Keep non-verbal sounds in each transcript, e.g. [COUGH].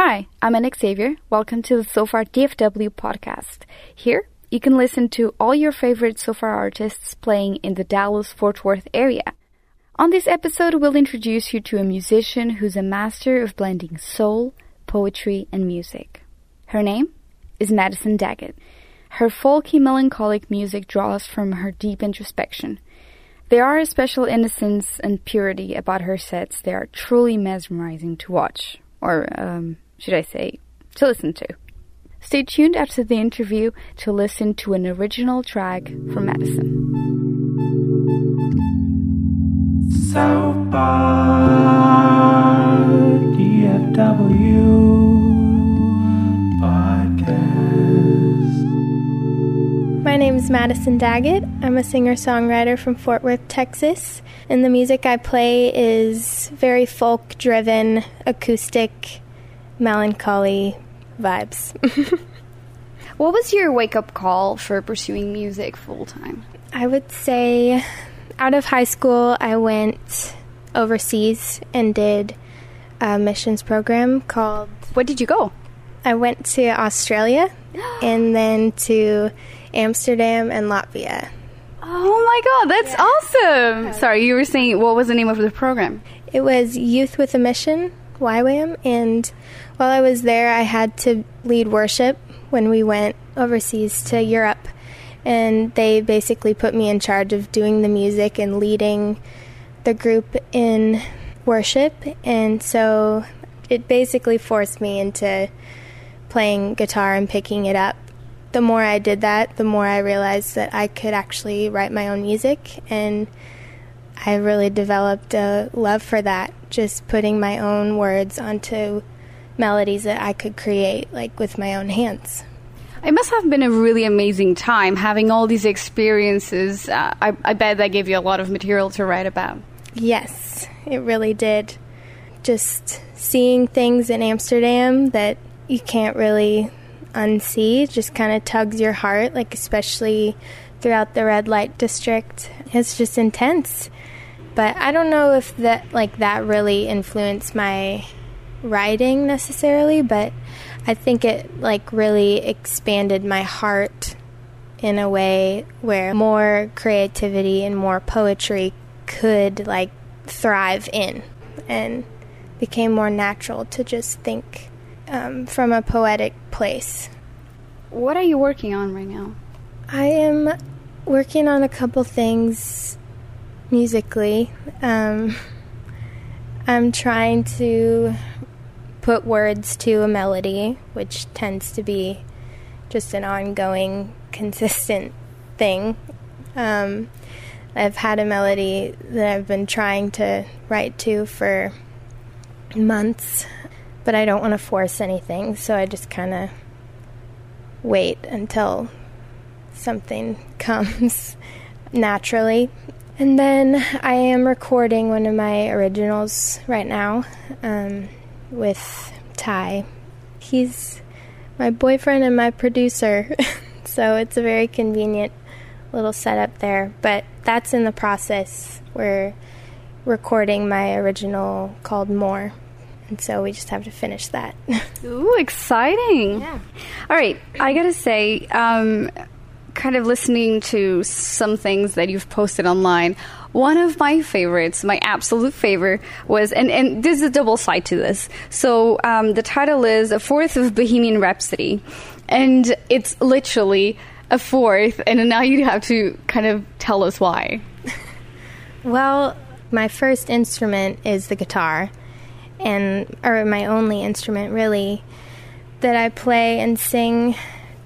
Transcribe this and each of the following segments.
Hi, I'm Annick Xavier. Welcome to the Sofar DFW podcast. Here, you can listen to all your favorite Sofar artists playing in the Dallas Fort Worth area. On this episode, we'll introduce you to a musician who's a master of blending soul, poetry, and music. Her name is Madison Daggett. Her folky, melancholic music draws from her deep introspection. There are a special innocence and purity about her sets. They are truly mesmerizing to watch, or um, should I say, to listen to. Stay tuned after the interview to listen to an original track from Madison. South by DFW podcast. My name is Madison Daggett. I'm a singer songwriter from Fort Worth, Texas, and the music I play is very folk driven, acoustic, melancholy vibes. [LAUGHS] What was your wake up call for pursuing music full time? I would say out of high school, I went overseas and did a missions program called. What did you go? I went to Australia [GASPS] and then to Amsterdam and Latvia. Oh my god, that's awesome! Sorry, you were saying what was the name of the program? It was Youth with a Mission, YWAM, and while I was there, I had to lead worship when we went overseas to Europe. And they basically put me in charge of doing the music and leading the group in worship. And so it basically forced me into playing guitar and picking it up. The more I did that, the more I realized that I could actually write my own music. And I really developed a love for that, just putting my own words onto melodies that I could create, like with my own hands. It must have been a really amazing time having all these experiences. Uh, I, I bet that gave you a lot of material to write about. Yes, it really did. Just seeing things in Amsterdam that you can't really unsee just kind of tugs your heart, like, especially throughout the red light district. It's just intense. But I don't know if that, like, that really influenced my writing necessarily, but I think it like really expanded my heart in a way where more creativity and more poetry could like thrive in and became more natural to just think um, from a poetic place. What are you working on right now? I am working on a couple things musically. Um, [LAUGHS] I'm trying to put words to a melody, which tends to be just an ongoing, consistent thing. Um, I've had a melody that I've been trying to write to for months, but I don't want to force anything, so I just kind of wait until something [LAUGHS] comes naturally. And then I am recording one of my originals right now. Um, with Ty. He's my boyfriend and my producer, [LAUGHS] so it's a very convenient little setup there. But that's in the process. We're recording my original called More. And so we just have to finish that. [LAUGHS] Ooh, exciting. Yeah. All right, I gotta say, um, kind of listening to some things that you've posted online, one of my favorites, my absolute favorite, was, and, and there's a double side to this. So um, the title is A Fourth of Bohemian Rhapsody. And it's literally a fourth, and now you have to kind of tell us why. [LAUGHS] Well, my first instrument is the guitar, and or my only instrument really that I play and sing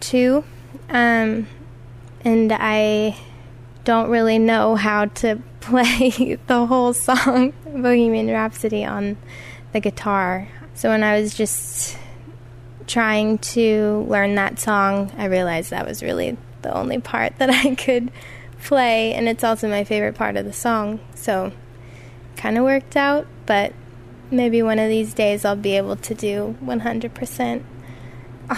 to. Um, and I don't really know how to play [LAUGHS] the whole song Bohemian Rhapsody on the guitar. So when I was just trying to learn that song, I realized that was really the only part that I could play, and it's also my favorite part of the song. So kind of worked out, but maybe one of these days I'll be able to do 100%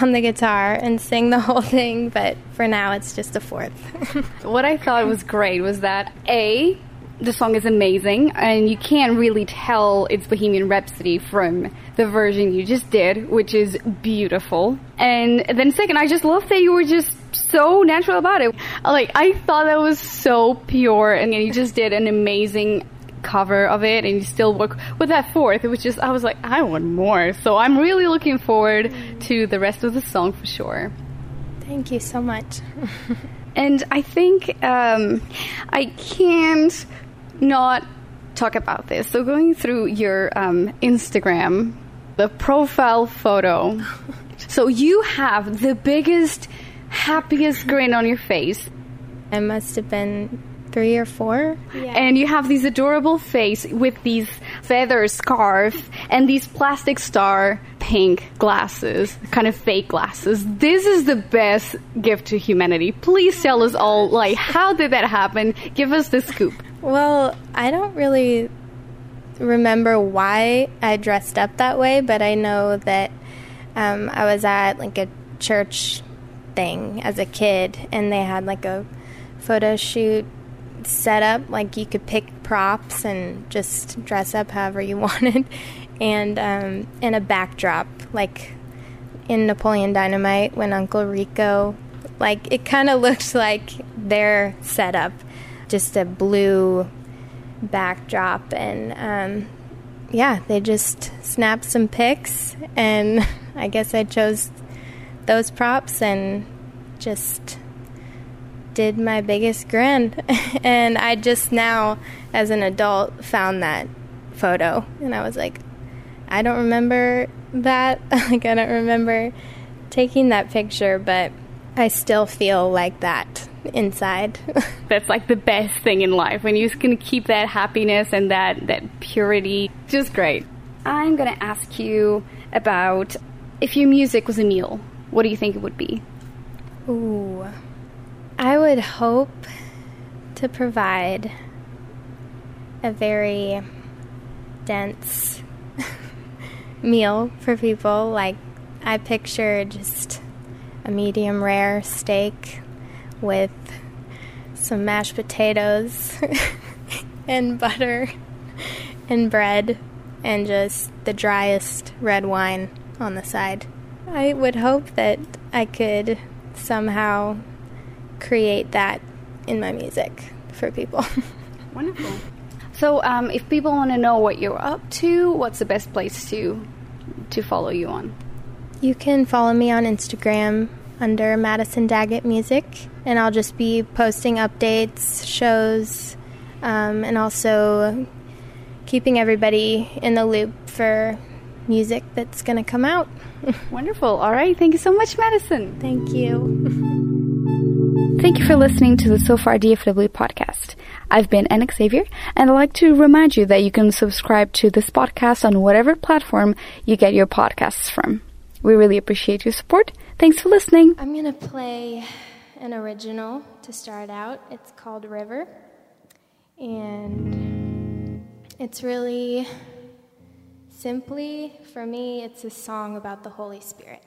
on the guitar and sing the [LAUGHS] whole thing, but for now it's just a fourth. [LAUGHS] what I thought was great was that A, the song is amazing, and you can't really tell it's Bohemian Rhapsody from the version you just did, which is beautiful. And then second, I just love that you were just so natural about it. Like I thought that was so pure, and you just did an amazing cover of it, and you still work with that fourth, which is I was like, I want more. So I'm really looking forward to the rest of the song for sure. Thank you so much. [LAUGHS] And I think um, I can't not talk about this. So going through your um, Instagram, the profile photo. [LAUGHS] so you have the biggest, happiest grin on your face. I must have been three or four. And you have these adorable face with these feather scarf and these plastic star pink glasses, kind of fake glasses. This is the best gift to humanity. Please tell us all, like, how did that happen? Give us the scoop. Well, I don't really remember why I dressed up that way, but I know that um, I was at like a church thing as a kid, and they had like a photo shoot set up. Like you could pick props and just dress up however you [LAUGHS] wanted, and um, in a backdrop, like in Napoleon Dynamite when Uncle Rico, like it kind of looked like their setup, just a blue backdrop, and um, yeah, they just snapped some pics, and [LAUGHS] I guess I chose those props and just did my biggest grin. [LAUGHS] and I just now, as an adult, found that photo, and I was like, I don't remember that. [LAUGHS] like, I don't remember taking that picture, but I still feel like that inside. [LAUGHS] That's like the best thing in life when you can keep that happiness and that, that purity. Just great. I'm gonna ask you about if your music was a meal, what do you think it would be? Ooh. I would hope to provide a very dense [LAUGHS] meal for people. Like, I picture just a medium rare steak with some mashed potatoes [LAUGHS] and butter and bread and just the driest red wine on the side. I would hope that I could somehow create that in my music for people. [LAUGHS] Wonderful. So, um, if people want to know what you're up to, what's the best place to to follow you on? You can follow me on Instagram under Madison Daggett Music, and I'll just be posting updates, shows, um, and also keeping everybody in the loop for music that's going to come out. [LAUGHS] Wonderful. All right. Thank you so much, Madison. Thank you. [LAUGHS] Thank you for listening to the Sofar DFW podcast. I've been Anna Xavier, and I'd like to remind you that you can subscribe to this podcast on whatever platform you get your podcasts from. We really appreciate your support. Thanks for listening. I'm going to play an original to start out. It's called River. And it's really simply, for me, it's a song about the Holy Spirit.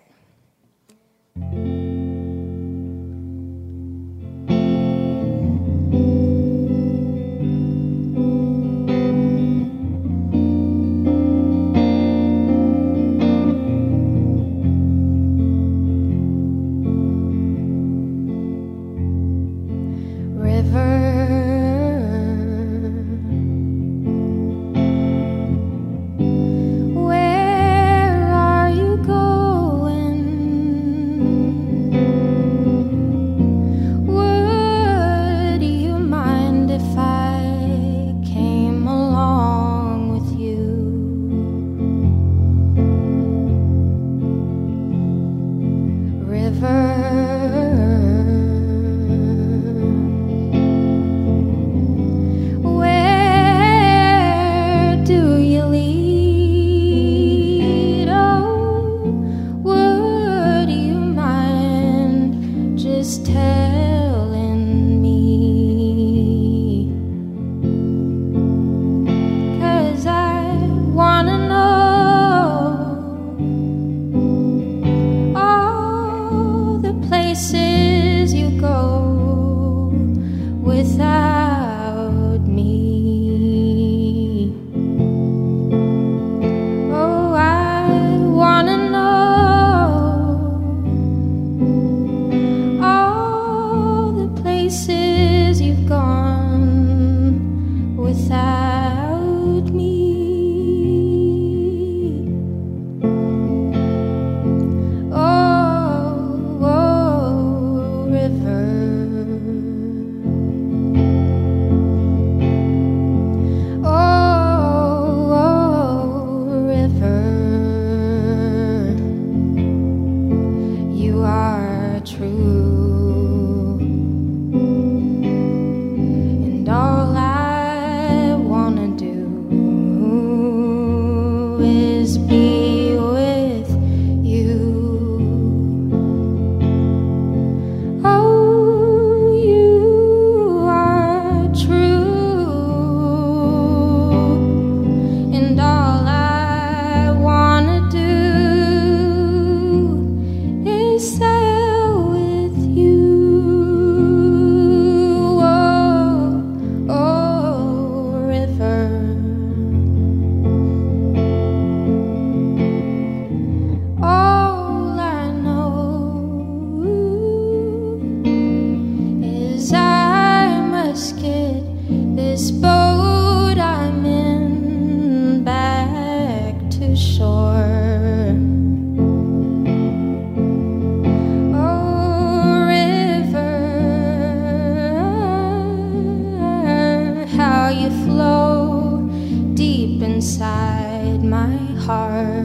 heart.